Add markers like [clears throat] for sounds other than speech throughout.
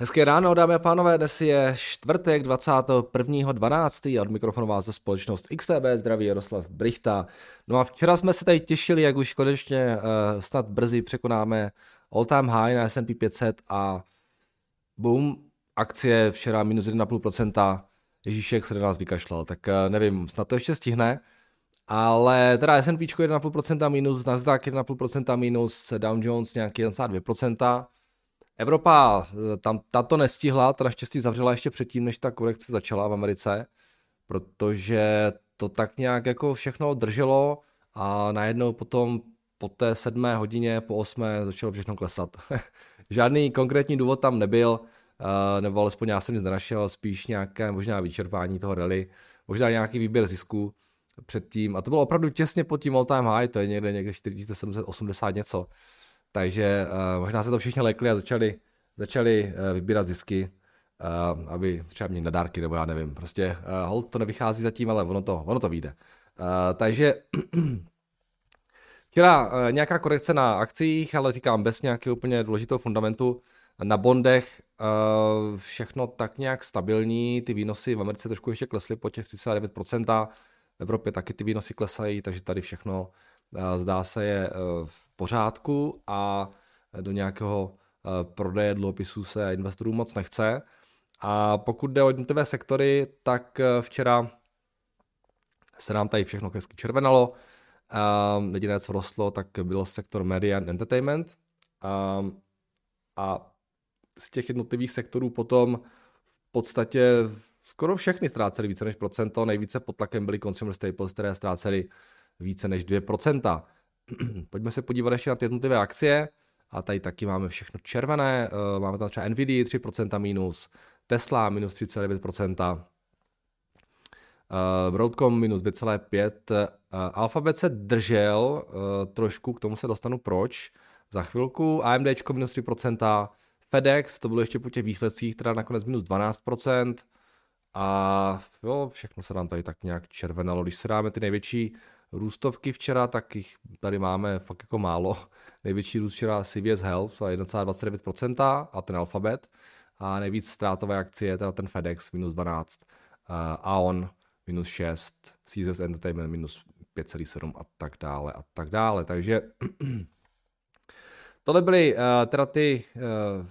Hezké ráno, dámy a pánové, dnes je čtvrtek 21.12. a od mikrofonu vás ze společnost XTB zdraví Jaroslav Brichta. No a včera jsme se tady těšili, jak už konečně uh, snad brzy překonáme all time high na S&P 500 a boom, akcie včera minus 1,5%, Ježíšek se do nás vykašlal, tak uh, nevím, snad to ještě stihne. Ale teda S&P 1,5% minus, Nasdaq 1,5% minus, Dow Jones nějaký 1,2%, Evropa eh, tam tato nestihla, ta naštěstí zavřela ještě předtím, než ta korekce začala v Americe, protože to tak nějak jako všechno drželo a najednou potom po té sedmé hodině, po osmé začalo všechno klesat. [laughs] Žádný konkrétní důvod tam nebyl, eh, nebo alespoň já jsem nic nenašel, spíš nějaké možná vyčerpání toho rally, možná nějaký výběr zisku předtím. A to bylo opravdu těsně pod tím all time high, to je někde někde 4780 něco. Takže uh, možná se to všichni lekli a začali, začali uh, vybírat zisky, uh, aby třeba měli nadárky, nebo já nevím. Prostě uh, hold to nevychází zatím, ale ono to, ono to vyjde. Uh, takže [clears throat] včera uh, nějaká korekce na akcích, ale říkám bez nějakého úplně důležitého fundamentu. Na bondech uh, všechno tak nějak stabilní, ty výnosy v Americe trošku ještě klesly po těch 39%, v Evropě taky ty výnosy klesají, takže tady všechno zdá se je v pořádku a do nějakého prodeje dluhopisů se investorům moc nechce. A pokud jde o jednotlivé sektory, tak včera se nám tady všechno hezky červenalo. Jediné, co rostlo, tak byl sektor media and entertainment. A z těch jednotlivých sektorů potom v podstatě skoro všechny ztráceli více než procento. Nejvíce pod tlakem byly consumer staples, které ztráceli více než 2%. [clears throat] Pojďme se podívat ještě na ty jednotlivé akcie. A tady taky máme všechno červené. Eh, máme tam třeba Nvidia 3% minus, Tesla minus 3,9%, Uh, Broadcom minus 2,5. Uh, Alphabet se držel uh, trošku, k tomu se dostanu proč za chvilku. AMD minus 3%, FedEx, to bylo ještě po těch výsledcích, teda nakonec minus 12%. A jo, všechno se nám tady tak nějak červenalo. Když se dáme ty největší růstovky včera, tak jich tady máme fakt jako málo. [laughs] Největší růst včera CVS Health 1,29% a ten Alphabet. A nejvíc ztrátové akcie teda ten FedEx minus 12, uh, Aon minus 6, Caesars Entertainment minus 5,7 a tak dále a tak dále. Takže [clears throat] tohle byly uh, teda ty uh,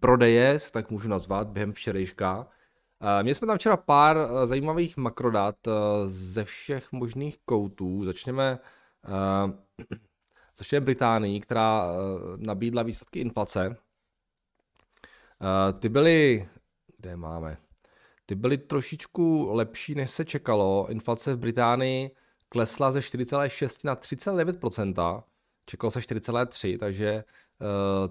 prodeje, tak můžu nazvat, během včerejška. Měli jsme tam včera pár eh, zajímavých makrodat eh, ze všech možných koutů. Začneme, eh, [clears throat] začneme Británii, která nabídla výsledky inflace. Ty byly, kde máme, ty byly trošičku lepší, než se čekalo. Inflace v Británii klesla ze 4,6 na 3,9%, čekalo se 4,3, takže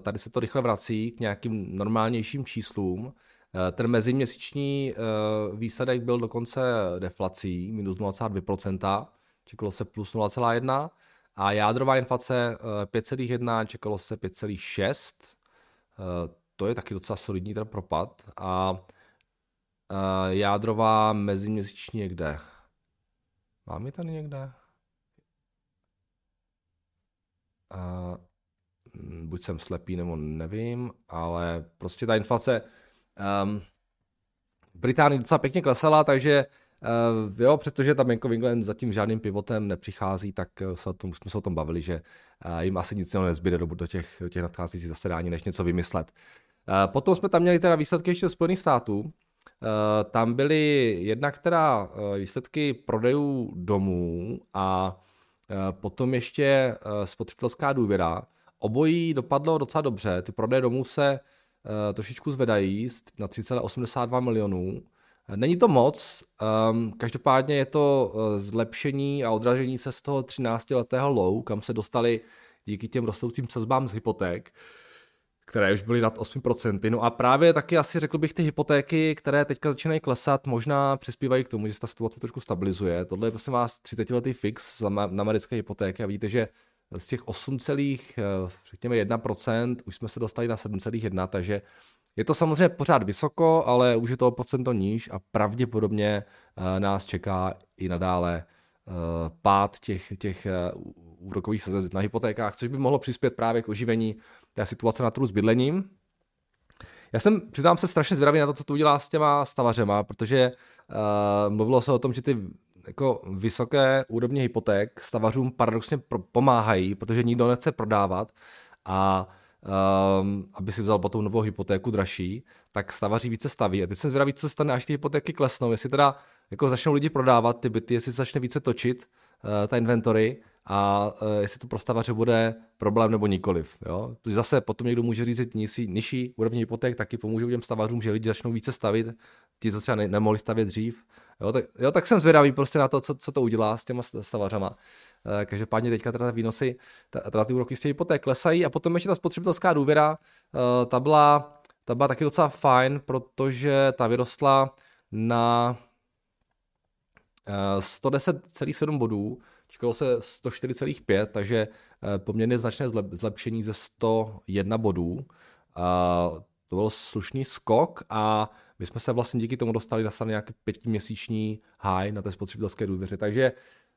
tady se to rychle vrací k nějakým normálnějším číslům. Eh, ten meziměsíční eh, výsledek byl dokonce deflací, minus 0,2%, čekalo se plus 0,1%, a jádrová inflace 5,1, eh, čekalo se 5,6, to je taky docela solidní ten propad. A jádrová meziměsíční je kde? Mám tady někde? buď jsem slepý, nebo nevím, ale prostě ta inflace Um, Británii docela pěkně klesala, takže uh, jo, přestože tam Bank of England zatím žádným pivotem nepřichází, tak se o tom, jsme se o tom bavili, že uh, jim asi nic nezbyde do, do těch, do těch nadcházejících zasedání, než něco vymyslet. Uh, potom jsme tam měli teda výsledky ještě Spojených států. Uh, tam byly jedna, která uh, výsledky prodejů domů a uh, potom ještě uh, spotřebitelská důvěra. Obojí dopadlo docela dobře. Ty prodeje domů se Eh, trošičku zvedají na 3,82 milionů. Eh, není to moc, um, každopádně je to uh, zlepšení a odražení se z toho 13-letého low, kam se dostali díky těm rostoucím sazbám z hypoték, které už byly nad 8%. No a právě taky asi řekl bych ty hypotéky, které teďka začínají klesat, možná přispívají k tomu, že se ta situace trošku stabilizuje. Tohle je prosím vás 30 letý fix na americké hypotéky a vidíte, že z těch 8, eh, řekněme 1%, už jsme se dostali na 7,1, takže je to samozřejmě pořád vysoko, ale už je to procento níž a pravděpodobně eh, nás čeká i nadále eh, pád těch, těch úrokových sazeb na hypotékách, což by mohlo přispět právě k oživení té situace na trhu s bydlením. Já jsem, přiznám se, strašně zvědavý na to, co to udělá s těma stavařema, protože uh, mluvilo se o tom, že ty jako vysoké úrovně hypoték stavařům paradoxně pomáhají, protože nikdo nechce prodávat a um, aby si vzal potom novou hypotéku dražší, tak stavaří více staví. A teď jsem zvědavý, co se stane, až ty hypotéky klesnou, jestli teda jako začnou lidi prodávat ty byty, jestli začne více točit uh, ta inventory a uh, jestli to pro stavaře bude problém nebo nikoliv. Jo? Protože zase potom někdo může říct nižší, nižší úrovně hypoték, taky pomůže těm stavařům, že lidi začnou více stavit, ti, co třeba ne, nemohli stavět dřív. Jo, tak, jo, tak jsem zvědavý prostě na to, co, co to udělá s těma stavařama. Uh, každopádně teďka teda výnosy, teda ty úroky z těch hypoték klesají a potom ještě ta spotřebitelská důvěra, uh, ta byla, ta byla taky docela fajn, protože ta vyrostla na 110,7 bodů, čekalo se 104,5, takže eh, poměrně značné zlepšení ze 101 bodů. To byl slušný skok a my jsme se vlastně díky tomu dostali na nějaký pětiměsíční high na té spotřebitelské důvěře. Takže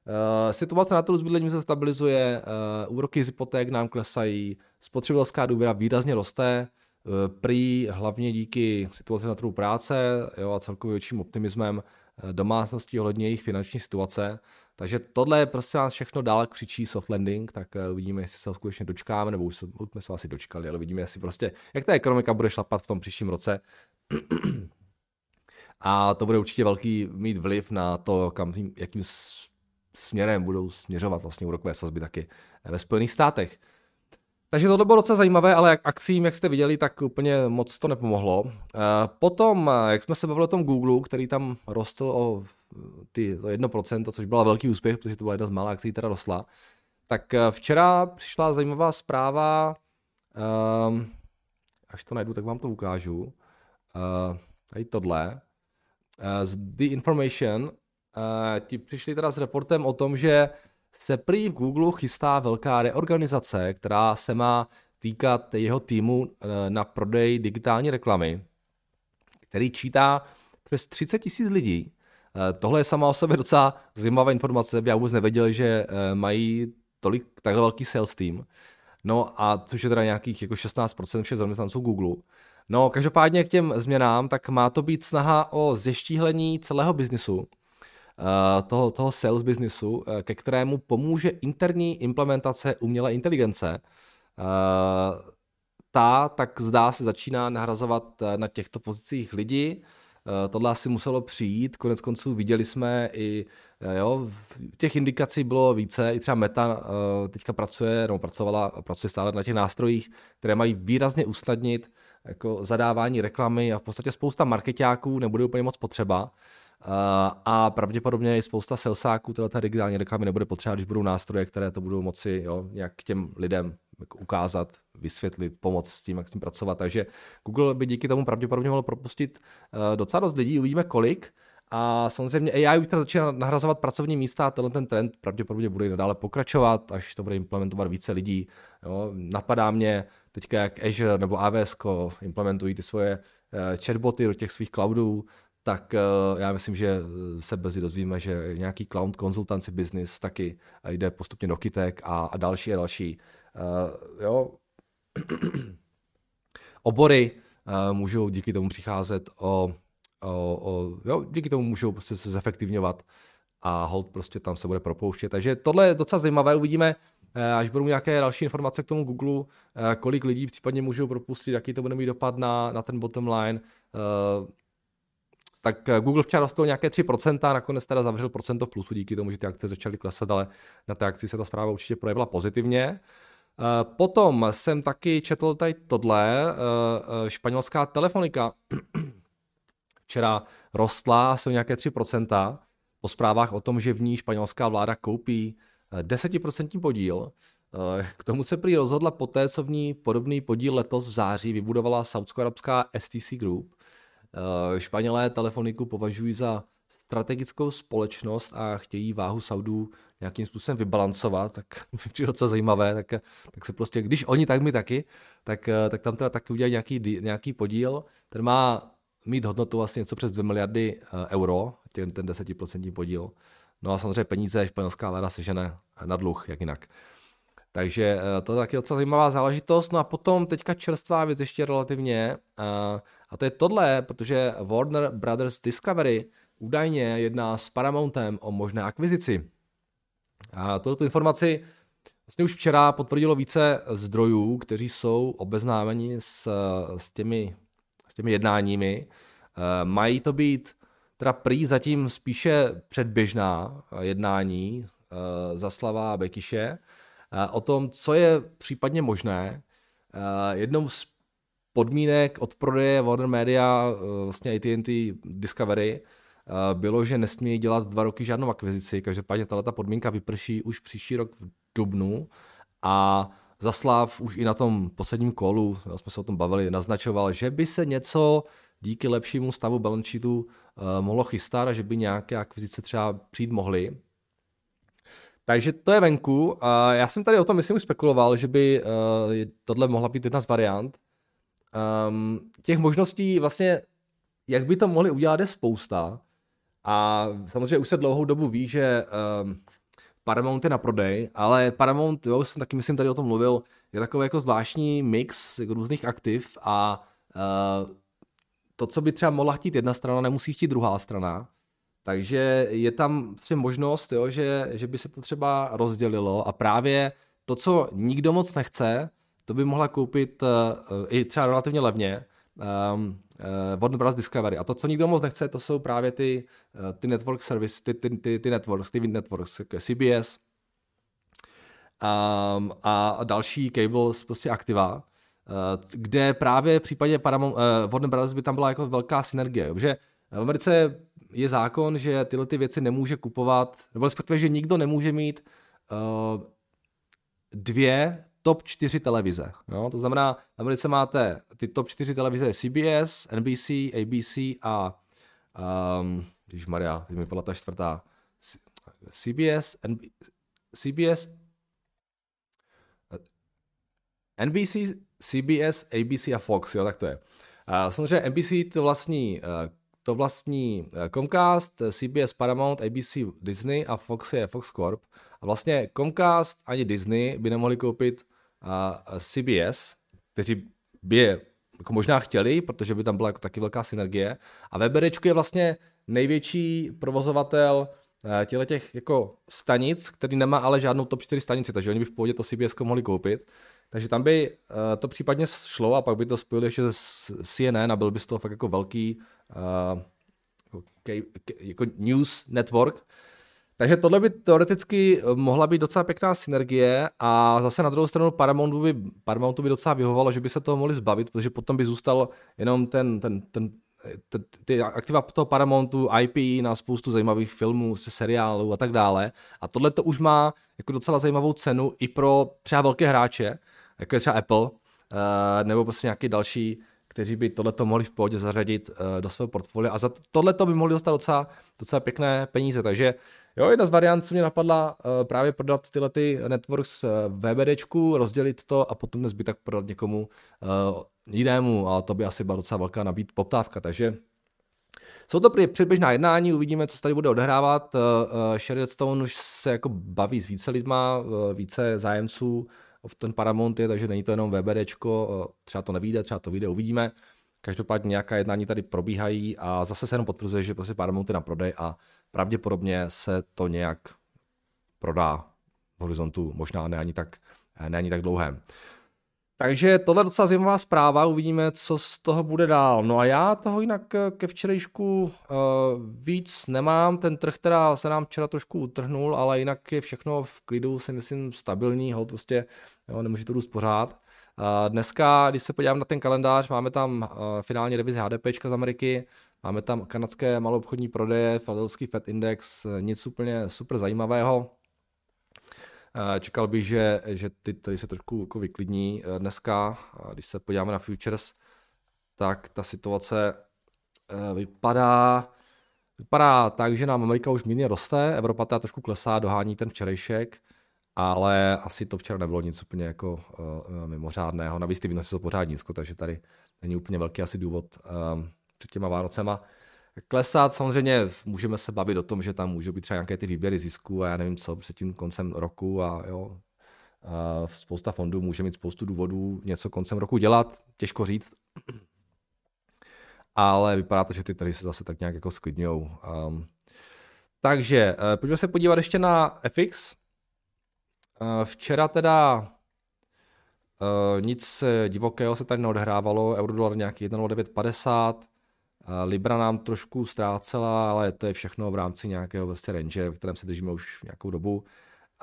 Uh, situace na trhu s bydlením se stabilizuje, uh, úroky z hypoték nám klesají, spotřebitelská důvěra výrazně roste, uh, prý hlavně díky situaci na trhu práce jo, a celkově větším optimismem domácností ohledně jejich finanční situace. Takže tohle je prostě nás všechno dál křičí soft landing, tak eh, uvidíme, jestli se ho skutečně dočkáme, nebo už jsme se asi dočkali, ale uvidíme, jestli prostě, jak ta ekonomika bude šlapat v tom příštím roce. [clears throat] A to bude určitě velký mít vliv na to, kam, jakým směrem budou směřovat vlastně úrokové sazby taky ve Spojených státech. Takže to bylo docela zajímavé, ale jak akcím, jak jste viděli, tak úplně moc to nepomohlo. Eh, potom, eh, jak jsme se bavili o tom Google, který tam rostl o ty, to 1%, což byla velký úspěch, protože to byla jedna z mála akcí, která rostla, tak eh, včera přišla zajímavá zpráva, um, až to najdu, tak vám to ukážu. Tady tohle. Z The Information ti přišli teda s reportem o tom, že se prý v Google chystá velká reorganizace, která se má týkat jeho týmu eh, na prodej digitální reklamy, který čítá přes 30 tisíc lidí. Eh, tohle je sama o sobě docela zajímavá informace, já vůbec nevěděl, že eh, mají tolik, takhle velký sales team. No a což je teda nějakých jako 16% všech zaměstnanců Google. No, každopádně k těm změnám, tak má to být snaha o zeštíhlení celého biznisu toho, toho sales businessu, eh, ke kterému pomůže interní implementace umělé inteligence. Eh, ta tak zdá se začíná nahrazovat na těchto pozicích lidi. Tohle asi muselo přijít, konec konců viděli jsme i, jo, těch indikací bylo více, i třeba Meta teďka pracuje, nebo pracovala, pracuje stále na těch nástrojích, které mají výrazně usnadnit jako zadávání reklamy a v podstatě spousta marketáků nebude úplně moc potřeba. Uh, a pravděpodobně i spousta salesáků ta digitální reklamy nebude potřeba, když budou nástroje, které to budou moci jo, nějak těm lidem jako ukázat, vysvětlit, pomoct s tím, jak s tím pracovat. Takže Google by díky tomu pravděpodobně mohl propustit uh, docela dost lidí, uvidíme kolik. A samozřejmě AI už začíná nahrazovat pracovní místa a tenhle ten trend pravděpodobně bude i nadále pokračovat, až to bude implementovat více lidí. Jo. Napadá mě teďka, jak Azure nebo AWS implementují ty svoje uh, chatboty do těch svých cloudů, tak uh, já myslím, že se brzy dozvíme, že nějaký cloud konzultanci business taky jde postupně do kytek a, a další a další. Uh, jo. [clears throat] Obory uh, můžou díky tomu přicházet o, o, o jo, díky tomu můžou prostě se zefektivňovat a hold prostě tam se bude propouštět. Takže tohle je docela zajímavé, uvidíme, až budou nějaké další informace k tomu Google, kolik lidí případně můžou propustit, jaký to bude mít dopad na, na ten bottom line tak eh, Google včera rostl nějaké 3%, nakonec teda zavřel procento v plusu díky tomu, že ty akce začaly klesat, ale na té akci se ta zpráva určitě projevila pozitivně. Eh, potom jsem taky četl tady tohle, eh, španělská telefonika [clears throat] včera rostla asi o nějaké 3%, po zprávách o tom, že v ní španělská vláda koupí 10% podíl. K tomu se prý rozhodla poté, co v ní podobný podíl letos v září vybudovala saudsko-arabská STC Group. Eh, Španělé telefoniku považují za strategickou společnost a chtějí váhu Saudů nějakým způsobem vybalancovat, tak [laughs] je docela zajímavé, tak, tak se prostě, když oni, tak my taky, tak, eh, tak tam teda taky udělají nějaký, nějaký podíl, ten má mít hodnotu vlastně něco přes 2 miliardy eh, euro, ten, ten desetiprocentní podíl. No a samozřejmě peníze španělská vláda sežene na dluh, jak jinak. Takže to je taky docela zajímavá záležitost. No a potom teďka čerstvá věc ještě relativně, a to je tohle, protože Warner Brothers Discovery údajně jedná s Paramountem o možné akvizici. A tuto informaci vlastně už včera potvrdilo více zdrojů, kteří jsou obeznámeni s, s, těmi, s těmi jednáními. E, mají to být teda prý zatím spíše předběžná jednání e, za Slava Bekiše e, o tom, co je případně možné. Jednou z podmínek od prodeje Warner Media, vlastně AT&T Discovery, bylo, že nesmí dělat dva roky žádnou akvizici, každopádně tato podmínka vyprší už příští rok v dubnu a Zaslav už i na tom posledním kolu, jsme se o tom bavili, naznačoval, že by se něco díky lepšímu stavu balance sheetu uh, mohlo chystat a že by nějaké akvizice třeba přijít mohly. Takže to je venku. Já jsem tady o tom, myslím, už spekuloval, že by tohle mohla být jedna z variant. Um, těch možností vlastně, jak by to mohli udělat, je spousta. A samozřejmě už se dlouhou dobu ví, že um, Paramount je na prodej, ale Paramount, jo, jsem taky myslím tady o tom mluvil, je takový jako zvláštní mix jako různých aktiv a uh, to, co by třeba mohla chtít jedna strana, nemusí chtít druhá strana. Takže je tam prostě možnost, jo, že, že by se to třeba rozdělilo a právě to, co nikdo moc nechce, to by mohla koupit uh, i třeba relativně levně um, uh, Warner Bros. Discovery. A to, co nikdo moc nechce, to jsou právě ty, uh, ty network service, ty, ty, ty, ty networks, ty networks, jako CBS um, a další cables, prostě aktiva, uh, kde právě v případě Paramount, uh, Warner Bros. by tam byla jako velká synergie, že v Americe je zákon, že tyhle ty věci nemůže kupovat, nebo respektive, že nikdo nemůže mít uh, dvě top 4 televize. Jo? To znamená, v Americe máte ty top 4 televize CBS, NBC, ABC a um, když Maria, teď mi padla ta čtvrtá. CBS, NB, CBS, NBC, CBS, ABC a Fox, jo, tak to je. A samozřejmě NBC to vlastní, eh, to vlastní eh, Comcast, CBS, Paramount, ABC, Disney a Fox je Fox Corp. A vlastně Comcast ani Disney by nemohli koupit CBS, kteří by je jako možná chtěli, protože by tam byla jako taky velká synergie. A Weberečku je vlastně největší provozovatel eh, těchto těch jako stanic, který nemá ale žádnou top 4 stanici, takže oni by v pohodě to CBS mohli koupit. Takže tam by uh, to případně šlo a pak by to spojili ještě s CNN a byl by z toho fakt jako velký uh, jako, jako news network. Takže tohle by teoreticky eh, mohla být docela pěkná synergie a zase na druhou stranu Paramountu by, Paramountu by docela vyhovovalo, že by se toho mohli zbavit, protože potom by zůstal jenom ten, ten, ten ty, aktiva toho Paramountu, IP na spoustu zajímavých filmů, se seriálů a tak dále. A tohle to už má jako docela zajímavou cenu i pro třeba velké hráče, jako je třeba Apple, uh, nebo prostě nějaký další, kteří by tohleto mohli v pohodě zařadit uh, do svého portfolia a za tohleto by mohli dostat docela, docela pěkné peníze. Takže Jo, jedna z variant, co mě napadla, uh, právě prodat tyhle ty networks uh, VBDčku, rozdělit to a potom zbytek prodat někomu uh, jinému, a to by asi byla docela velká nabít poptávka, takže jsou to předběžná jednání, uvidíme, co se tady bude odehrávat. Uh, uh, Sheridan Stone už se jako baví s více lidma, více zájemců ten Paramount je, takže není to jenom VBDčko, třeba to nevíde, třeba to vyjde, uvidíme. Každopádně nějaká jednání tady probíhají a zase se jenom potvrzuje, že prostě Paramount je na prodej a pravděpodobně se to nějak prodá v horizontu, možná ne ani tak, ne ani tak dlouhém. Takže tohle je docela zajímavá zpráva, uvidíme, co z toho bude dál. No a já toho jinak ke včerejšku uh, víc nemám, ten trh teda se nám včera trošku utrhnul, ale jinak je všechno v klidu, si myslím, stabilní, hold prostě, jo, nemůže to růst pořád. Uh, dneska, když se podívám na ten kalendář, máme tam uh, finální revizi HDP z Ameriky, Máme tam kanadské maloobchodní prodeje, Philadelphia Fed Index, nic úplně super zajímavého. Eh, čekal bych, že, že ty tady se trošku jako vyklidní eh, dneska. Když se podíváme na futures, tak ta situace eh, vypadá, vypadá tak, že nám Amerika už mírně roste, Evropa teda trošku klesá, dohání ten včerejšek, ale asi to včera nebylo nic úplně jako mimořádného. Navíc ty výnosy jsou pořád nízko, takže tady není úplně velký asi důvod um, před těma Vánocema klesat. Samozřejmě můžeme se bavit o tom, že tam můžou být třeba nějaké ty výběry zisků a já nevím co před tím koncem roku a jo, spousta fondů může mít spoustu důvodů něco koncem roku dělat, těžko říct. Ale vypadá to, že ty tady se zase tak nějak jako sklidňují. Um, takže uh, pojďme se podívat ještě na FX. Uh, včera teda uh, nic divokého se tady neodhrávalo, eurodolar nějaký 1,0950, uh, Libra nám trošku ztrácela, ale to je všechno v rámci nějakého vlastně range, v kterém se držíme už nějakou dobu.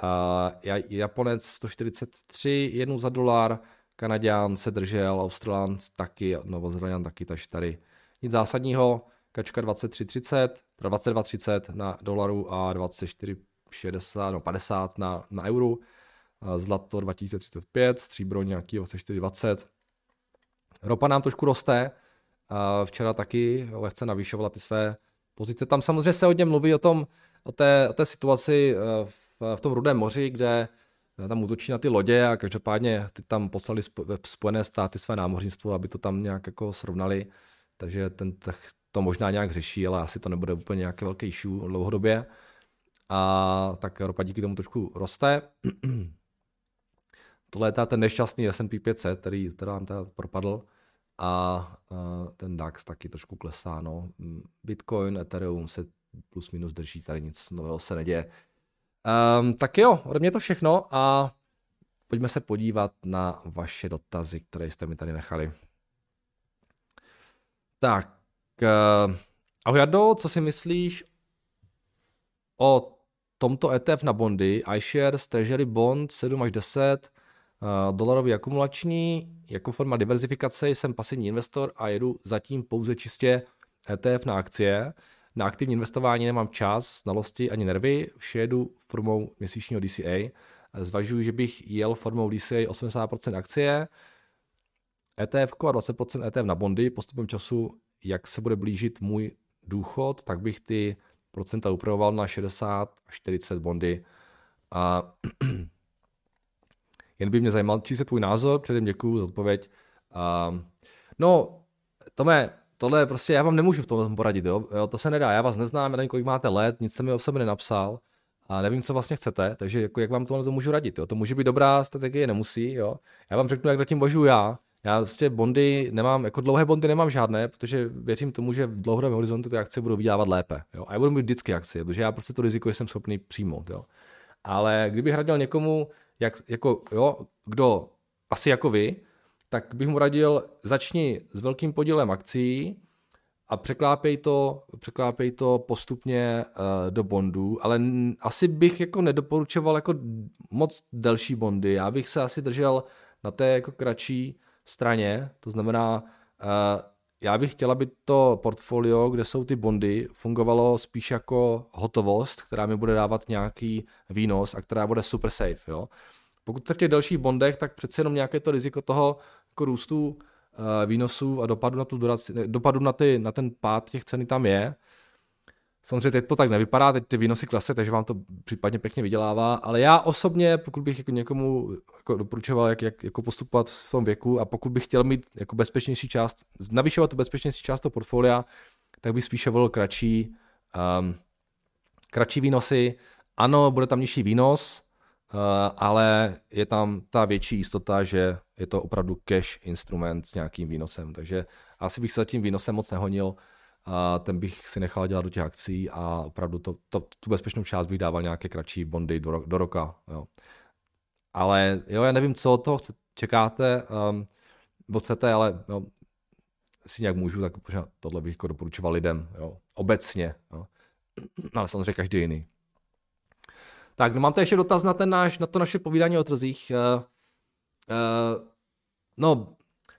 Uh, Japonec 143 jednu za dolar, Kanaděn se držel, Australan taky, Novozélandan taky, takže tady nic zásadního. Kačka 23.30, teda 22.30 na dolaru a 24.60, no 50 na, na euro. Zlato 2035, stříbro nějaký 24.20. Ropa nám trošku roste, včera taky lehce navýšovala ty své pozice. Tam samozřejmě se hodně mluví o tom, o té, o té situaci eh, v, v tom Rudém moři, kde tam útočí na ty lodě a každopádně ty tam poslali Spojené státy své námořnictvo, aby to tam nějak jako srovnali. Takže ten trh to možná nějak řeší, ale asi to nebude úplně nějaký velký issue dlouhodobě. A tak ropa díky tomu trošku roste. [clears throat] Tohle je ten nešťastný S&P 500, který teda nám teda propadl a ten DAX taky trošku klesá. No. Bitcoin, Ethereum se plus minus drží, tady nic nového se neděje. Um, tak jo, ode mě to všechno a pojďme se podívat na vaše dotazy, které jste mi tady nechali. Tak, uh, ahoj Jardo, co si myslíš o tomto ETF na bondy, iShares Treasury Bond 7 až 10, uh, dolarový akumulační, jako forma diverzifikace jsem pasivní investor a jedu zatím pouze čistě ETF na akcie. Na aktivní investování nemám čas, znalosti ani nervy, vše jedu formou měsíčního DCA. Zvažuji, že bych jel formou DCA 80% akcie, ETF a 20% ETF na bondy. Postupem času, jak se bude blížit můj důchod, tak bych ty procenta upravoval na 60 až 40 bondy. A [clears throat] jen by mě zajímal, či se tvůj názor, předem děkuji za odpověď. Uh, no, Tome, tohle prostě, já vám nemůžu v tom poradit, jo? jo? to se nedá, já vás neznám, já nevím, kolik máte let, nic se mi o sebe nenapsal a nevím, co vlastně chcete, takže jako, jak vám tohle to můžu radit, jo? to může být dobrá strategie, nemusí, jo? já vám řeknu, jak zatím božu já, já prostě bondy nemám, jako dlouhé bondy nemám žádné, protože věřím tomu, že v dlouhodobém horizontu ty akce budou vydělávat lépe. Jo? A já budu mít vždycky akcie, protože já prostě to riziko jsem schopný přijmout. Jo? Ale kdybych radil někomu, jak, jako, jo, kdo asi jako vy, tak bych mu radil, začni s velkým podílem akcí a překlápej to, překlápej to postupně uh, do bondů, ale asi bych jako nedoporučoval jako moc delší bondy, já bych se asi držel na té jako kratší straně, to znamená, uh, já bych chtěla, aby to portfolio, kde jsou ty bondy, fungovalo spíš jako hotovost, která mi bude dávat nějaký výnos a která bude super safe. Jo? Pokud v těch dalších bondech, tak přece jenom nějaké to riziko toho jako růstu uh, výnosů a dopadu na, tu duraci, dopadu na, ty, na ten pád těch ceny tam je. Samozřejmě teď to tak nevypadá, teď ty výnosy klesy, takže vám to případně pěkně vydělává, ale já osobně, pokud bych jako někomu jako doporučoval, jak, jak jako postupovat v tom věku a pokud bych chtěl mít jako bezpečnější část, navyšovat tu bezpečnější část toho portfolia, tak bych spíše volil kratší, um, kratší výnosy. Ano, bude tam nižší výnos, uh, ale je tam ta větší jistota, že je to opravdu cash instrument s nějakým výnosem, takže asi bych se za tím výnosem moc nehonil, a ten bych si nechal dělat do těch akcí a opravdu to, to, tu bezpečnou část bych dával nějaké kratší bondy do, do roka. Jo. Ale jo, já nevím, co to čekáte, um, chcete, ale jo, si nějak můžu, tak tohle bych jako doporučoval lidem, jo, obecně. Jo. [clears throat] Ale samozřejmě každý jiný. Tak, no mám tady ještě dotaz na, ten náš, na to naše povídání o trzích. Uh, uh, no,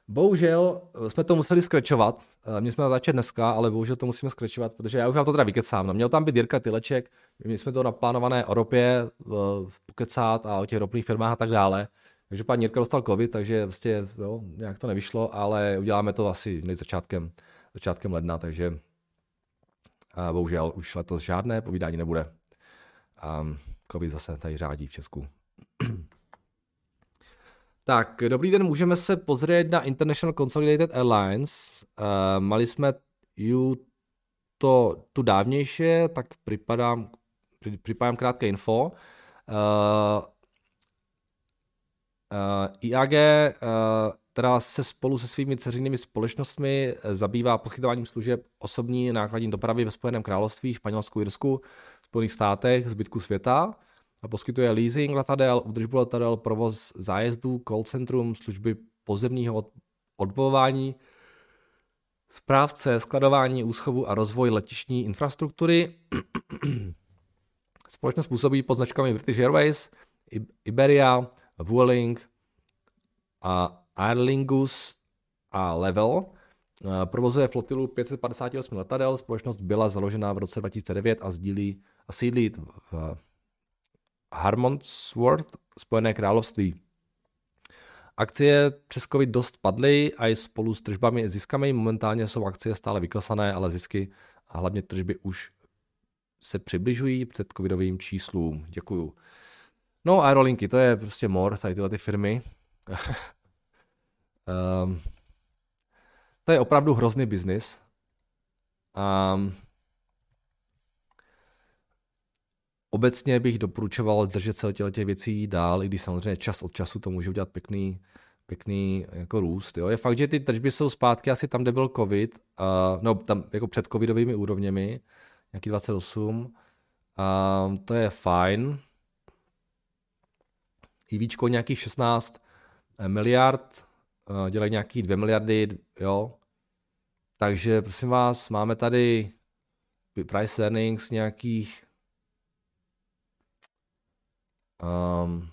Bohužel eh, jsme to museli skrečovat, eh, my jsme natáčet dneska, ale bohužel to musíme skrečovat, protože já už vám to teda vykecám. No, měl tam být Jirka Tyleček, my jsme to naplánované o ropě eh, pokecát a o těch ropných firmách a tak dále. Takže pan Jirka dostal covid, takže vlastně jo, nějak to nevyšlo, ale uděláme to asi začátkem, začátkem ledna, takže a bohužel už letos žádné povídání nebude. Um, covid zase tady řádí v Česku. Tak, dobrý den, můžeme se pozrieť na International Consolidated Airlines. Uh, mali jsme ju to tu dávnějšie, tak připadám, připadám krátké info. Uh, IAG která se spolu se svými ceřinými společnostmi zabývá poskytováním služeb osobní nákladní dopravy ve Spojeném království, Španělsku, Irsku, Spojených státech, zbytku světa poskytuje leasing letadel, údržbu letadel, provoz zájezdů, call centrum, služby pozemního odbování, správce, skladování, úschovu a rozvoj letišní infrastruktury. [clears throat] Společnost působí pod značkami British Airways, Iberia, Vueling a Aerlingus a Level. Provozuje flotilu 558 letadel, společnost byla založena v roce 2009 a sdílí a sídlí v Harmondsworth, Spojené království. Akcie přes COVID dost padly a i spolu s tržbami a ziskami momentálně jsou akcie stále vyklesané, ale zisky a hlavně tržby už se přibližují před covidovým číslům. Děkuju. No aerolinky, to je prostě mor, tady tyhle ty firmy. um, [laughs] to je opravdu hrozný biznis. Um, Obecně bych doporučoval držet se těch věcí dál, i když samozřejmě čas od času to může udělat pěkný, pěkný jako růst. Jo. Je fakt, že ty tržby jsou zpátky asi tam, kde byl covid, uh, no tam jako před covidovými úrovněmi, nějaký 28, uh, to je fajn. víčko nějakých 16 eh, miliard, uh, dělají nějaký 2 miliardy, jo. Takže prosím vás, máme tady price earnings nějakých um,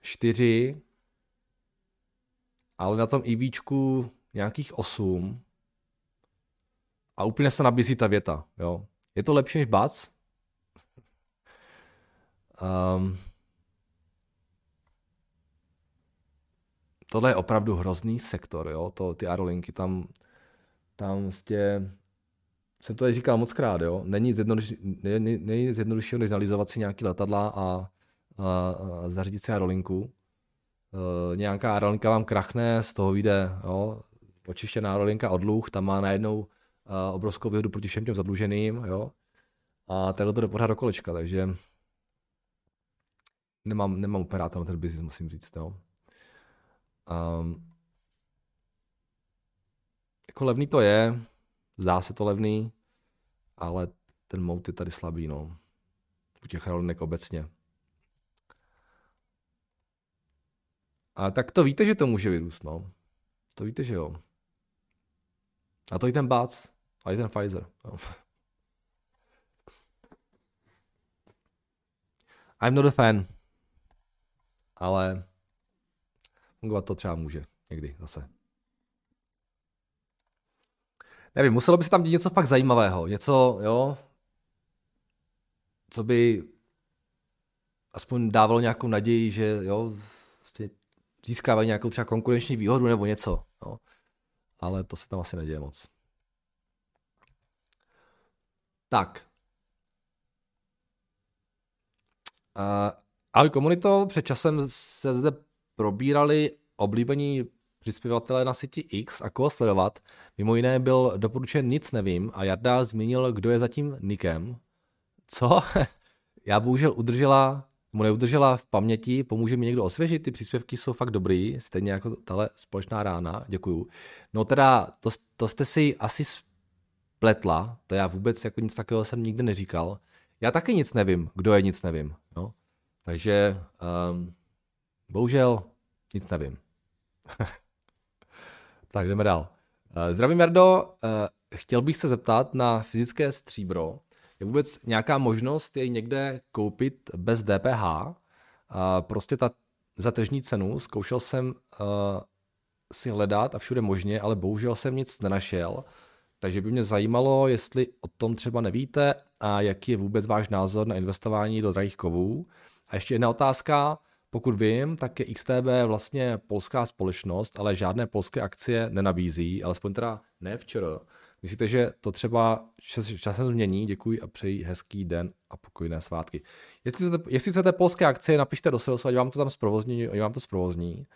čtyři, ale na tom EVčku nějakých osm a úplně se nabízí ta věta, jo. Je to lepší než Bac? um, tohle je opravdu hrozný sektor, jo, to, ty aerolinky, tam, tam vlastně jsem to tady říkal moc krát, jo. Není jednoduš, není, není nic jednoduššího, než nalizovat si nějaký letadla a, a, a zařídit si aerolinku. E, nějaká aerolinka vám krachne, z toho vyjde jo, očištěná aerolinka od dluh, tam má najednou a, obrovskou výhodu proti všem těm zadluženým, jo. A takhle to jde pořád do kolečka, takže nemám, nemám úplně rád ten biznis, musím říct, jo. Um, jako levný to je, Zdá se to levný, ale ten mout je tady slabý, no. U těch rolinek obecně. A tak to víte, že to může vyrůst, no. To víte, že jo. A to i ten Bac, a i ten Pfizer. No. I'm not a fan. Ale fungovat to třeba může někdy zase. Nevím, muselo by se tam dít něco fakt zajímavého, něco, jo, co by aspoň dávalo nějakou naději, že jo, vlastně získávají nějakou třeba konkurenční výhodu nebo něco, jo. Ale to se tam asi neděje moc. Tak. Uh, ahoj komunito, před časem se zde probírali oblíbení přispěvatele na síti X a koho sledovat. Mimo jiné byl doporučen Nic nevím a Jarda zmínil, kdo je zatím Nikem. Co? [laughs] Já bohužel udržela, mu neudržela v paměti, pomůže mi někdo osvěžit, ty příspěvky jsou fakt dobrý, stejně jako tahle společná rána, děkuju. No teda, to, to jste si asi spletla, to já vůbec jako nic takového jsem nikdy neříkal. Já taky nic nevím, kdo je nic nevím. Jo? Takže um, bohužel nic nevím. [laughs] Tak jdeme dál. Eh, zdravím, Jardo. Eh, chtěl bych se zeptat na fyzické stříbro. Je vůbec nějaká možnost jej někde koupit bez DPH? Prostě ta za tržní cenu zkoušel jsem eh, si hledat a všude možně, ale bohužel jsem nic nenašel. Takže by mě zajímalo, jestli o tom třeba nevíte a jaký je vůbec váš názor na investování do drahých kovů. A ještě jedna otázka. Pokud vím, tak je XTB vlastně polská společnost, ale žádné polské akcie nenabízí, alespoň teda ne včera. Myslíte, že to třeba časem změní? Děkuji a přeji hezký den a pokojné svátky. Jestli chcete, jestli chcete polské akcie, napište do salesu, ať vám to tam zprovozní, ať vám to zprovozní.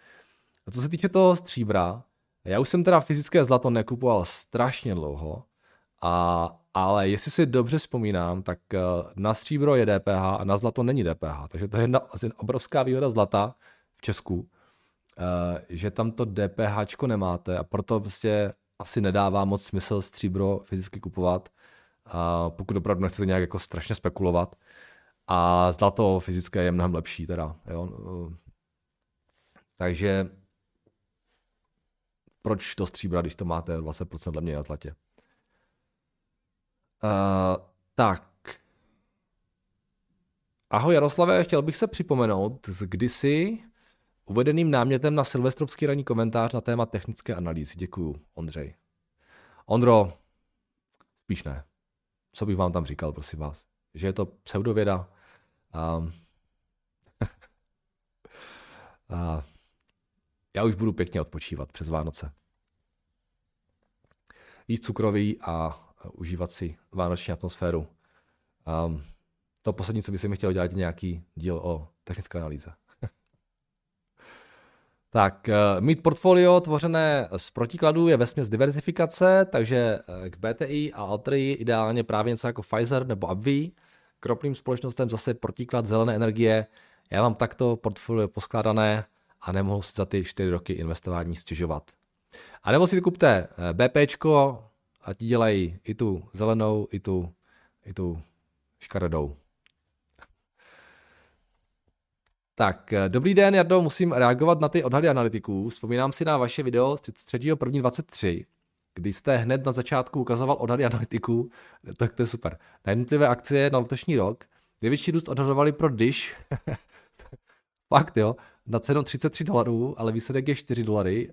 A co se týče toho stříbra, já už jsem teda fyzické zlato nekupoval strašně dlouho A, ale jestli si dobře vzpomínám, tak eh, na stříbro je DPH a na zlato není DPH. Takže to je jedna, asi obrovská výhoda zlata v Česku, eh, že tam to DPH nemáte a proto prostě asi nedává moc smysl stříbro fyzicky kupovat, pokud opravdu nechcete nějak jako strašně spekulovat. A zlato fyzické je mnohem lepší teda. Jo? Takže proč do stříbra, když to máte 20% levně na zlatě? Uh, tak. Ahoj Jaroslave, chtěl bych se připomenout s kdysi uvedeným námětem na silvestrovský ranní komentář na téma technické analýzy. Děkuju, Ondřej. Ondro, spíš ne. Co bych vám tam říkal, prosím vás? Že je to pseudověda. Um, a [laughs] já už budu pěkně odpočívat přes Vánoce. Jíst cukroví a užívat si vánoční atmosféru. Um, to poslední, co bych si mi chtěl dělat, je nějaký díl o technické analýze. [laughs] tak, uh, mít portfolio tvořené z protikladů je vesměs diversifikace, takže uh, k BTI a Altry ideálně právě něco jako Pfizer nebo AbbVie. K ropným společnostem zase protiklad zelené energie. Já mám takto portfolio poskládané a nemohu si za ty 4 roky investování stěžovat. A nebo si kupte uh, BPčko, a ti dělají i tu zelenou, i tu, i tu škaredou. Tak, eh, dobrý den, Jardo, musím reagovat na ty odhady analytiků. Vzpomínám si na vaše video z 3.1.23, kdy jste hned na začátku ukazoval odhady analytiků, tak to je super, na jednotlivé akcie na letošní rok. Největší růst odhadovali pro Dish, [laughs] fakt jo, na cenu 33 dolarů, ale výsledek je 4 dolary.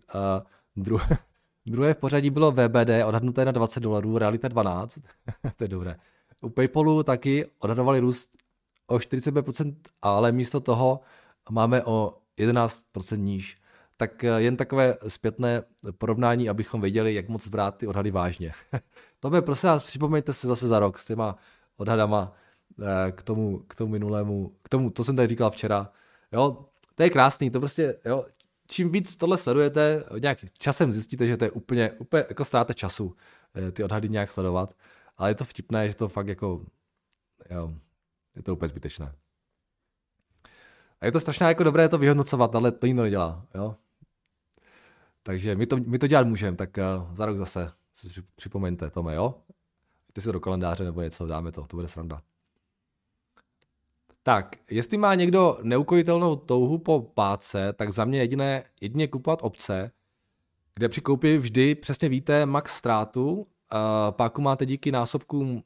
Uh, [laughs] Druhé v pořadí bylo VBD, odhadnuté na 20 dolarů, realita 12. [laughs] to je dobré. U Paypalu taky odhadovali růst o 45%, ale místo toho máme o 11% níž. Tak eh, jen takové zpětné porovnání, abychom věděli, jak moc brát ty odhady vážně. [laughs] to by prosím vás, připomeňte se zase za rok s těma odhadama eh, k tomu, k tomu minulému, k tomu, to jsem tady říkal včera. Jo, to je krásný, to prostě, jo, čím víc tohle sledujete, nějak časem zjistíte, že to je úplně, úplně jako ztráta času eh, ty odhady nějak sledovat, ale je to vtipné, že to fakt jako, jo, je to úplně zbytečné. A je to strašně jako dobré to vyhodnocovat, ale to nikdo nedělá, jo. Takže my to, my to dělat můžeme, tak uh, za rok zase si připomeňte, Tome, jo? Ty si do kalendáře nebo něco, dáme to, to bude sranda. Tak, jestli má někdo neukojitelnou touhu po páce, tak za mě jediné, jedině kupovat obce, kde při koupi vždy přesně víte max ztrátu, uh, páku máte díky násobkům uh,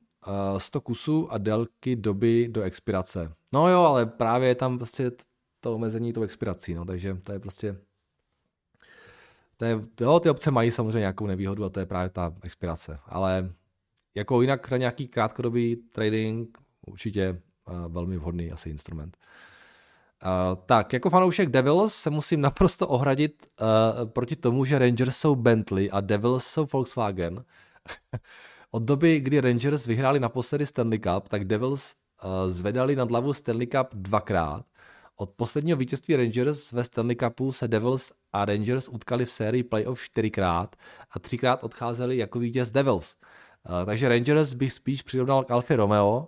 100 kusů a délky doby do expirace. No jo, ale právě je tam prostě to omezení tou expirací, no, takže to je prostě to je, jo, ty obce mají samozřejmě nějakou nevýhodu a to je právě ta expirace, ale jako jinak na nějaký krátkodobý trading určitě velmi vhodný asi instrument. Uh, tak, jako fanoušek Devils se musím naprosto ohradit uh, proti tomu, že Rangers jsou Bentley a Devils jsou Volkswagen. [laughs] Od doby, kdy Rangers vyhráli naposledy Stanley Cup, tak Devils uh, zvedali nad hlavu Stanley Cup dvakrát. Od posledního vítězství Rangers ve Stanley Cupu se Devils a Rangers utkali v sérii playoff čtyřikrát a třikrát odcházeli jako vítěz Devils. Uh, takže Rangers bych spíš přirovnal k Alfie Romeo,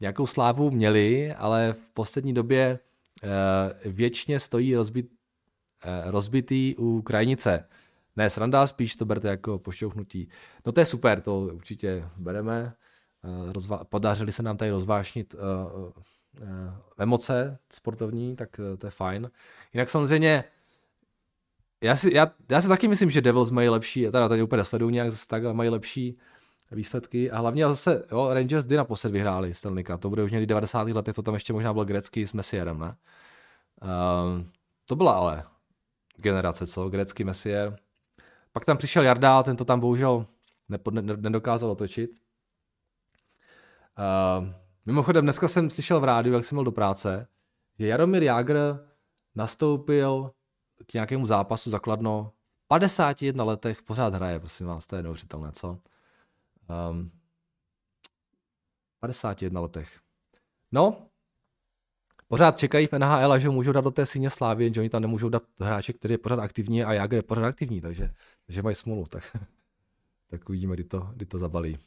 nějakou slávu měli, ale v poslední době uh, věčně stojí rozbit, uh, rozbitý u krajnice. Ne, sranda, spíš to berte jako pošťouchnutí. No to je super, to určitě bereme. Uh, rozva- podařili se nám tady rozvášnit uh, uh, emoce sportovní, tak uh, to je fajn. Jinak samozřejmě já si, já, já si taky myslím, že Devils mají lepší, teda tady úplně nesleduju nějak zase tak, ale mají lepší výsledky. A hlavně zase, jo, Rangers kdy naposled vyhráli Stanley Cup. To bude už někdy 90. letech, to tam ještě možná bylo grecký s Messierem, ne? Um, to byla ale generace, co? Grecký Messier. Pak tam přišel Jardál, ten to tam bohužel nepo, ne, nedokázal otočit. Uh, mimochodem, dneska jsem slyšel v rádiu, jak jsem byl do práce, že Jaromír Jágr nastoupil k nějakému zápasu zakladno 51 letech pořád hraje, prosím vás, to je neuvěřitelné, co? Um, 51 letech. No, pořád čekají v NHL, že můžou dát do té síně slávy, že oni tam nemůžou dát hráče, který je pořád aktivní a Jager je pořád aktivní, takže, takže mají smůlu. Tak, [laughs] tak uvidíme, kdy to, kdy to zabalí.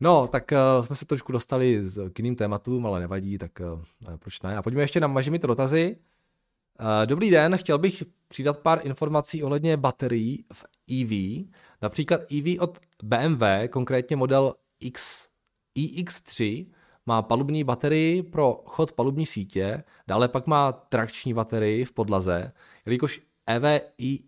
No, tak uh, jsme se trošku dostali k jiným tématům, ale nevadí, tak uh, proč ne. A pojďme ještě na mažimit dotazy. Uh, dobrý den, chtěl bych přidat pár informací ohledně baterií v EV. Například EV od BMW, konkrétně model X, iX3, má palubní baterii pro chod palubní sítě, dále pak má trakční baterii v podlaze, jelikož EVI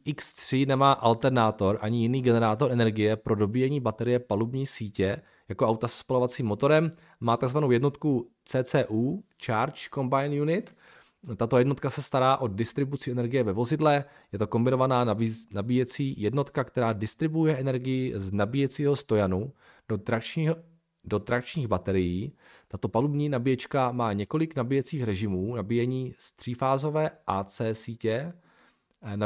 X3 nemá alternátor ani jiný generátor energie pro dobíjení baterie palubní sítě jako auta s spalovacím motorem, má tzv. jednotku CCU, Charge Combine Unit. Tato jednotka se stará o distribuci energie ve vozidle, je to kombinovaná nabíjecí jednotka, která distribuje energii z nabíjecího stojanu do trakčního do trakčních baterií. Tato palubní nabíječka má několik nabíjecích režimů, nabíjení z třífázové AC sítě, eh,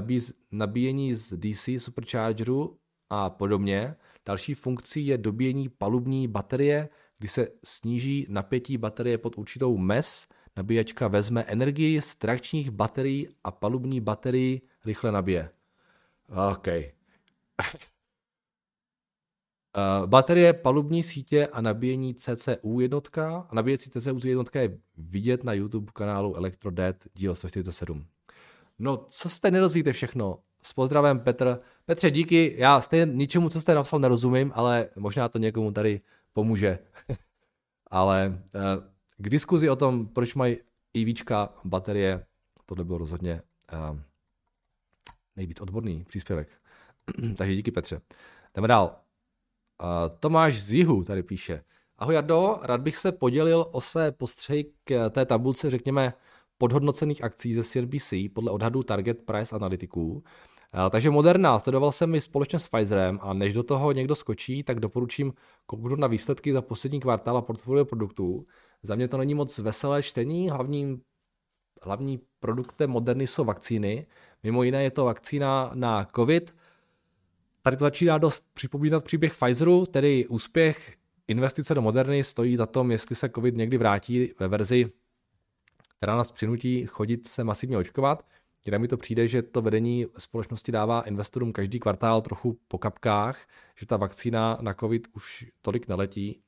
nabíjení z DC superchargeru a podobně. Další funkcí je dobíjení palubní baterie, kdy se sníží napětí baterie pod určitou mez, nabíječka vezme energii z trakčních baterií a palubní baterii rychle nabije. OK. Uh, [laughs] baterie palubní sítě a nabíjení CCU jednotka. A nabíjecí CCU jednotka je vidět na YouTube kanálu ElectroDead díl 147. No, co jste nerozvíte všechno? S pozdravem Petr. Petře, díky. Já stejně ničemu, co jste napsal, nerozumím, ale možná to někomu tady pomůže. [laughs] ale uh, k diskuzi o tom, proč mají EVčka baterie, tohle bylo rozhodně uh, nejvíc odborný příspěvek. [clears throat] Takže díky Petře. Jdeme dál. Tomáš z Jihu tady píše. Ahoj Jardo, rád bych se podělil o své postřehy k té tabulce, řekněme, podhodnocených akcí ze CNBC podle odhadů Target Price analytiků. Takže Moderna, sledoval jsem mi společně s Pfizerem a než do toho někdo skočí, tak doporučím kouknout na výsledky za poslední kvartál a portfolio produktů. Za mě to není moc veselé čtení, hlavním, hlavní produktem Moderny jsou vakcíny. Mimo jiné je to vakcína na COVID, Tady to začíná dost připomínat příběh Pfizeru, tedy úspěch investice do Moderny stojí za tom, jestli se COVID někdy vrátí ve verzi, která nás přinutí chodit se masivně očkovat. Jinak mi to přijde, že to vedení společnosti dává investorům každý kvartál trochu po kapkách, že ta vakcína na COVID už tolik neletí.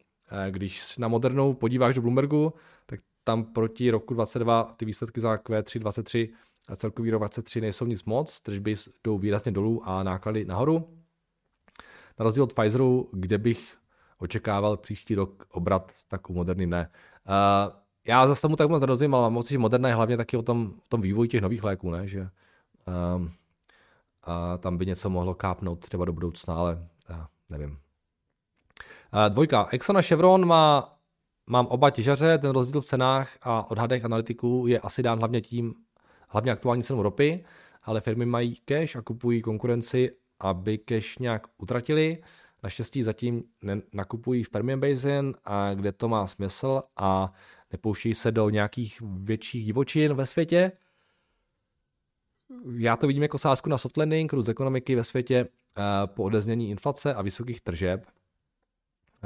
Když na Modernou podíváš do Bloombergu, tak tam proti roku 22 ty výsledky za Q3 23 a celkový rok 23 nejsou nic moc, tržby jdou výrazně dolů a náklady nahoru. Na rozdíl od Pfizeru, kde bych očekával příští rok obrat, tak u Moderny ne. Uh, já zase tomu tak moc nerozumím, ale mám moc, že Moderna je hlavně taky o tom, o tom vývoji těch nových léků, ne? že um, a tam by něco mohlo kápnout třeba do budoucna, ale já nevím. Uh, dvojka. Exxon a Chevron má, mám oba těžaře, ten rozdíl v cenách a odhadech analytiků je asi dán hlavně tím, hlavně aktuální cenou ropy, ale firmy mají cash a kupují konkurenci aby cash nějak utratili. Naštěstí zatím nakupují v Permian Basin, a kde to má smysl a nepouštějí se do nějakých větších divočin ve světě. Já to vidím jako sázku na soft landing, růst ekonomiky ve světě eh, po odeznění inflace a vysokých tržeb.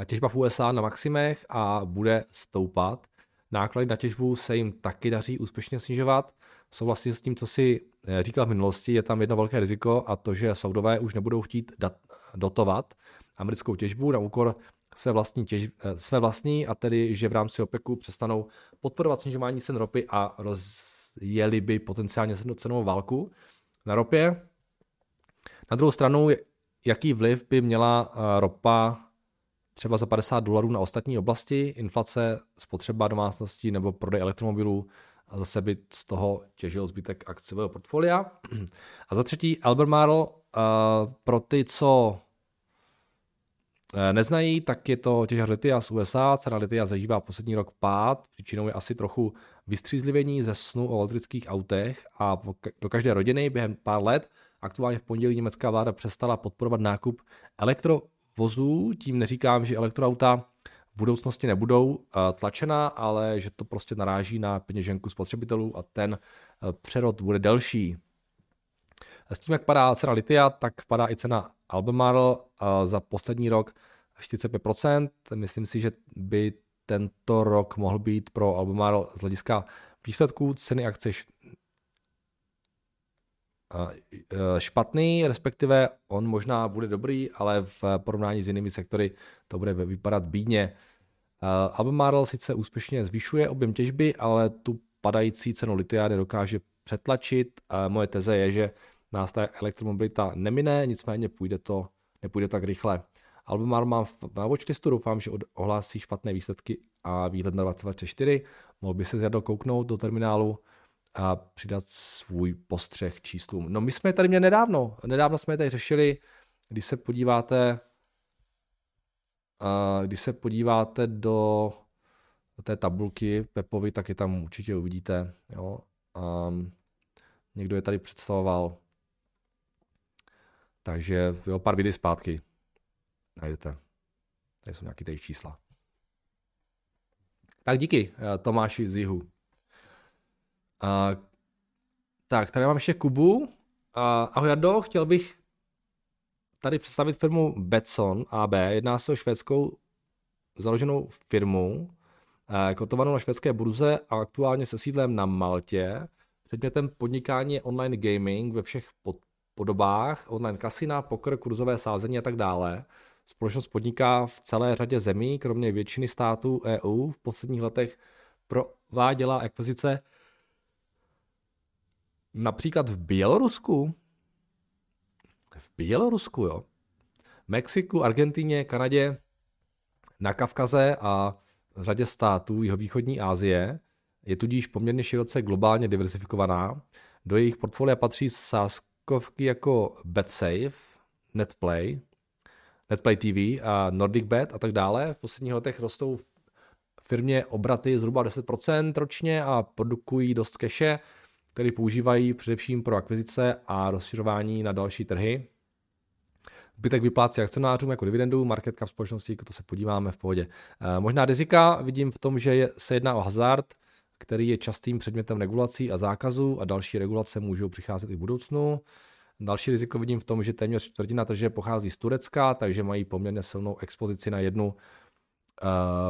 Těžba v USA na maximech a bude stoupat. Náklady na těžbu se jim taky daří úspěšně snižovat souhlasím s tím, co si eh, říkal v minulosti, je tam jedno velké riziko a to, že Saudové už nebudou chtít dat, dotovat americkou těžbu na úkor své vlastní, těž, eh, své vlastní a tedy, že v rámci OPECu přestanou podporovat snižování cen ropy a rozjeli by potenciálně cenovou válku na ropě. Na druhou stranu, jaký vliv by měla eh, ropa třeba za 50 dolarů na ostatní oblasti, inflace, spotřeba domácností nebo prodej elektromobilů, a zase by z toho těžil zbytek akciového portfolia. [clears throat] A za třetí Albemarle, uh, pro ty, co eh, neznají, tak je to těžař litia z USA. Cena litia zažívá poslední rok pád, příčinou je asi trochu vystřízlivění ze snu o elektrických autech a do každé rodiny během pár let aktuálně v pondělí německá vláda přestala podporovat nákup elektrovozů. Tím neříkám, že elektroauta v budoucnosti nebudou eh, tlačena, ale že to prostě naráží na peněženku spotřebitelů a ten eh, přerod bude delší. S tím, jak padá cena litia, tak padá i cena Albemarle za poslední rok 45%. Myslím si, že by tento rok mohl být pro Albemarle z hlediska výsledků ceny akce špatný, respektive on možná bude dobrý, ale v porovnání s jinými sektory to bude vypadat bídně. Albemarle sice úspěšně zvyšuje objem těžby, ale tu padající cenu litia nedokáže přetlačit. Moje teze je, že nás ta elektromobilita nemine, nicméně půjde to, nepůjde tak rychle. Albemarle má na watchlistu, doufám, že ohlásí špatné výsledky a výhled na 2024. Mohl by se zjadl kouknout do terminálu a přidat svůj postřeh číslům. No my jsme tady měli nedávno, nedávno jsme tady řešili, když se podíváte, když se podíváte do té tabulky Pepovi, tak je tam určitě uvidíte. Jo. Um, někdo je tady představoval. Takže jo, pár videí zpátky najdete. Tady jsou nějaké tady čísla. Tak díky eh, Tomáši z Jihu. A, tak, tady mám ještě Kubu. A, ahoj Jardo, chtěl bych tady představit firmu Betson AB. Jedná se o švédskou založenou firmu, kotovanou na švédské burze a aktuálně se sídlem na Maltě. Předmětem podnikání je online gaming ve všech pod, podobách, online kasina, poker, kurzové sázení a tak dále. Společnost podniká v celé řadě zemí, kromě většiny států EU. V posledních letech prováděla akvizice například v Bělorusku. V Bělorusku, jo. Mexiku, Argentině, Kanadě, na Kavkaze a řadě států jihovýchodní Asie. Je tudíž poměrně široce globálně diversifikovaná. Do jejich portfolia patří sáskovky jako BetSafe, NetPlay, NetPlay TV a NordicBet a tak dále. V posledních letech rostou v firmě obraty zhruba 10% ročně a produkují dost keše, který používají především pro akvizice a rozšiřování na další trhy. Zbytek vyplácí akcionářům jako dividendu, market cap společnosti, to se podíváme v pohodě. Eh, možná rizika vidím v tom, že se jedná o hazard, který je častým předmětem regulací a zákazů a další regulace můžou přicházet i v budoucnu. Další riziko vidím v tom, že téměř čtvrtina trže pochází z Turecka, takže mají poměrně silnou expozici na jednu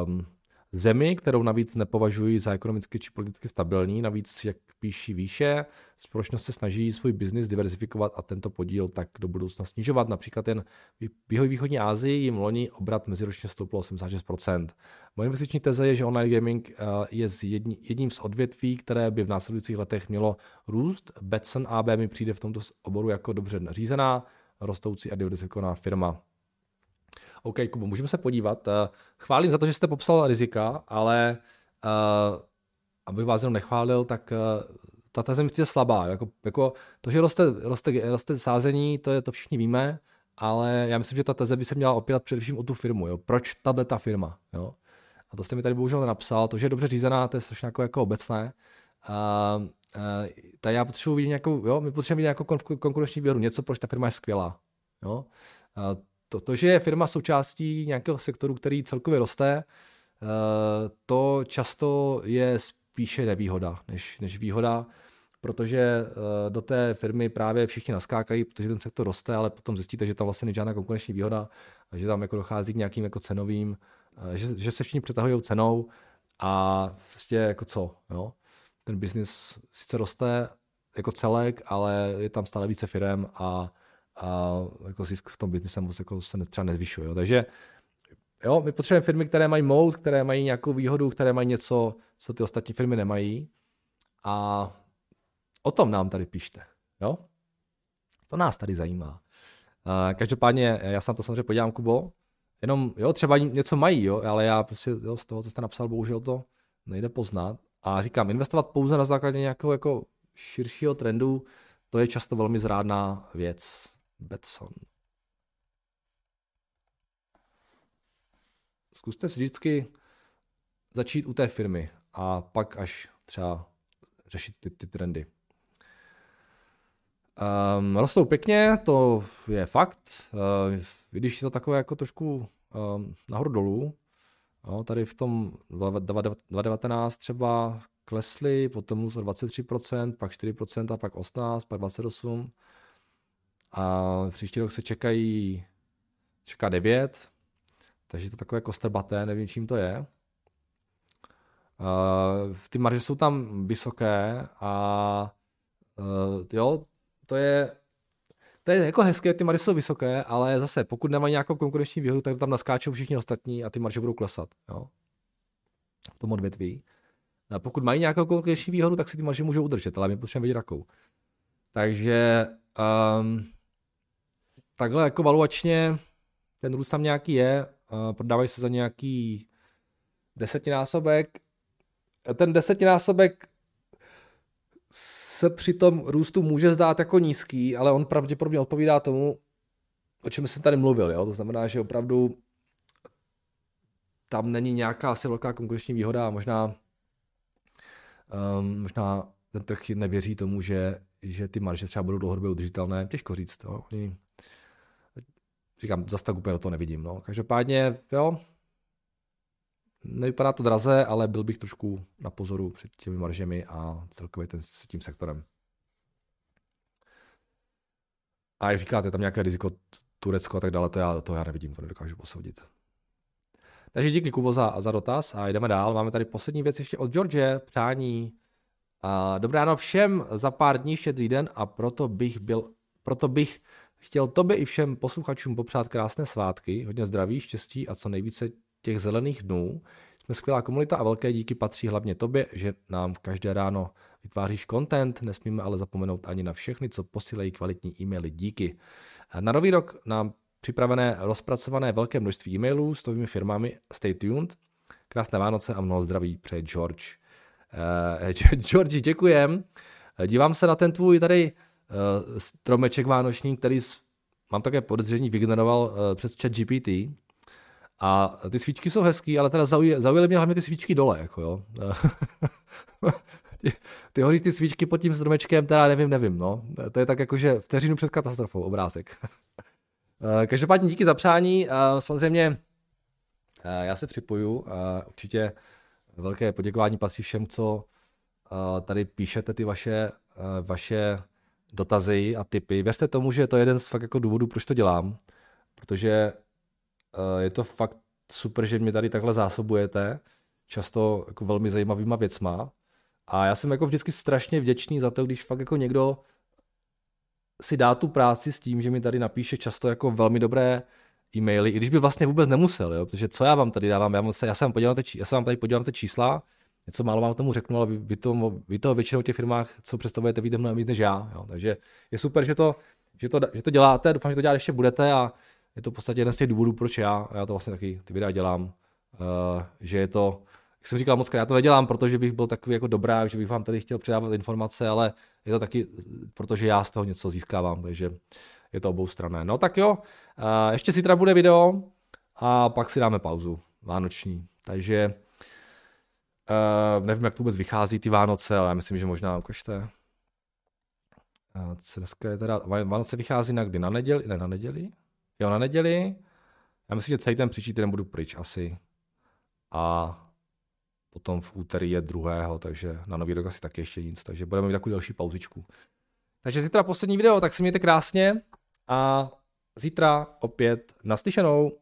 um, zemi, kterou navíc nepovažují za ekonomicky či politicky stabilní. Navíc, jak píší výše, společnost se snaží svůj biznis diversifikovat a tento podíl tak do budoucna snižovat. Například jen v východní Asii jim loni obrat meziročně stoupl 86%. Moje investiční teze je, že online gaming eh, je jedním z odvětví, které by v následujících letech mělo růst. Betson AB mi přijde v tomto oboru jako dobře nařízená, rostoucí a diversifikovaná firma. OK, Kubo, můžeme se podívat. Eh, chválím za to, že jste popsal rizika, ale uh, abych vás jenom nechválil, tak uh, ta teze je slabá. Jako, jako to, že roste, roste, roste sázení, to, je, to všichni víme, ale já myslím, že ta teze by se měla opírat především o tu firmu. Jo? Proč tahle ta firma? Jo? A to jste mi tady bohužel nenapsal. To, že je dobře řízená, to je strašně jako, jako obecné. Uh, uh, tak já potřebuji vidět nějakou, jo, my potřebujeme vidět nějakou konkurenční výhodu, něco, proč ta firma je skvělá. Jo? Uh, to, to, že je firma součástí nějakého sektoru, který celkově roste, eh, to často je spíše nevýhoda než, než výhoda, protože eh, do té firmy právě všichni naskákají, protože ten sektor roste, ale potom zjistíte, že tam vlastně není žádná konkurenční výhoda, že tam jako dochází k nějakým jako cenovým, eh, že, že se všichni přetahují cenou a prostě jako co, jo. Ten biznis sice roste jako celek, ale je tam stále více firm a a jako zisk v tom biznise moc jako se třeba nezvyšuje. Jo. Takže jo, my potřebujeme firmy, které mají mout, které mají nějakou výhodu, které mají něco, co ty ostatní firmy nemají. A o tom nám tady píšte. Jo? To nás tady zajímá. Každopádně, já se na to samozřejmě podívám, Kubo. Jenom, jo, třeba něco mají, jo, ale já prostě jo, z toho, co jste napsal, bohužel to nejde poznat. A říkám, investovat pouze na základě nějakého jako širšího trendu, to je často velmi zrádná věc. Betson. Zkuste si vždycky začít u té firmy a pak až třeba řešit ty, ty trendy. Um, rostou pěkně, to je fakt. Uh, když je to takové jako trošku um, nahoru dolů, no, tady v tom 2019 třeba klesly, potom minus 23%, pak 4%, pak 18%, pak 28%. A příští rok se čekají, čeká 9, takže to takové kostrbaté, nevím čím to je. Uh, ty marže jsou tam vysoké a uh, jo, to je, to je jako hezké, ty marže jsou vysoké, ale zase, pokud nemají nějakou konkurenční výhodu, tak tam naskáčou všichni ostatní a ty marže budou klesat. Jo? V tom odvětví. A pokud mají nějakou konkurenční výhodu, tak si ty marže můžou udržet, ale my potřebujeme vidět jakou. Takže um, takhle jako valuačně ten růst tam nějaký je, prodávají se za nějaký desetinásobek. Ten desetinásobek se při tom růstu může zdát jako nízký, ale on pravděpodobně odpovídá tomu, o čem jsem tady mluvil. Jo? To znamená, že opravdu tam není nějaká asi velká konkurenční výhoda a možná, um, možná ten trh nevěří tomu, že, že ty marže třeba budou dlouhodobě udržitelné. Těžko říct. Jo? Oni, říkám, zase tak úplně to nevidím. No. Každopádně, jo, nevypadá to draze, ale byl bych trošku na pozoru před těmi maržemi a celkově ten, s tím sektorem. A jak říkáte, tam nějaké riziko Turecko a tak dále, to já, to já nevidím, to nedokážu posoudit. Takže díky Kubo za, za dotaz a jdeme dál. Máme tady poslední věc ještě od George, přání. A dobré ráno všem, za pár dní štědrý den a proto bych byl, proto bych chtěl tobě i všem posluchačům popřát krásné svátky, hodně zdraví, štěstí a co nejvíce těch zelených dnů. Jsme skvělá komunita a velké díky patří hlavně tobě, že nám každé ráno vytváříš content, nesmíme ale zapomenout ani na všechny, co posílají kvalitní e-maily. Díky. Na nový rok nám připravené rozpracované velké množství e-mailů s novými firmami. Stay tuned. Krásné Vánoce a mnoho zdraví přeje George. [laughs] Uh, George, děkujem. Dívám se na ten tvůj tady stromeček vánoční, který mám také podezření vygeneroval uh, přes chat GPT. A ty svíčky jsou hezký, ale teda zaujaly mě hlavně ty svíčky dole, jako jo. [laughs] ty, ty hoří ty svíčky pod tím stromečkem, teda nevím, nevím, no. To je tak jako, že vteřinu před katastrofou obrázek. [laughs] Eh, každopádně díky za přání. Eh, samozřejmě eh, já se připoju. Určitě velké poděkování patří všem, co tady píšete ty vaše, vaše dotazy a typy. Věřte tomu, že to je jeden z fakt jako důvodů, proč to dělám. Protože je to fakt super, že mě tady takhle zásobujete, často jako velmi zajímavýma věcma. A já jsem jako vždycky strašně vděčný za to, když fakt jako někdo si dá tu práci s tím, že mi tady napíše často jako velmi dobré e-maily, i když by vlastně vůbec nemusel, jo? protože co já vám tady dávám, já, se, já, se vám podívám, já se vám tady podívám ty čísla, něco málo vám tomu řeknu, ale vy, to, vy to většinou v těch firmách, co představujete, víte mnohem víc než já. Jo? Takže je super, že to, že, to, že to děláte, doufám, že to dělat ještě budete a je to v podstatě jeden z těch důvodů, proč já, já to vlastně taky ty videa dělám, uh, že je to, jak jsem říkal moc krát, já to nedělám, protože bych byl takový jako dobrá, že bych vám tady chtěl předávat informace, ale je to taky, protože já z toho něco získávám, takže je to obou strané. No tak jo, uh, ještě zítra bude video a pak si dáme pauzu vánoční, takže uh, nevím, jak to vůbec vychází ty Vánoce, ale já myslím, že možná ukažte. Uh, dneska je teda, Vánoce vychází na kdy? Na neděli? Ne, na neděli? Jo, na neděli. Já myslím, že celý ten příští týden budu pryč asi. A potom v úterý je druhého, takže na nový rok asi taky ještě nic, takže budeme mít takovou další pauzičku. Takže zítra poslední video, tak si mějte krásně a zítra opět naslyšenou.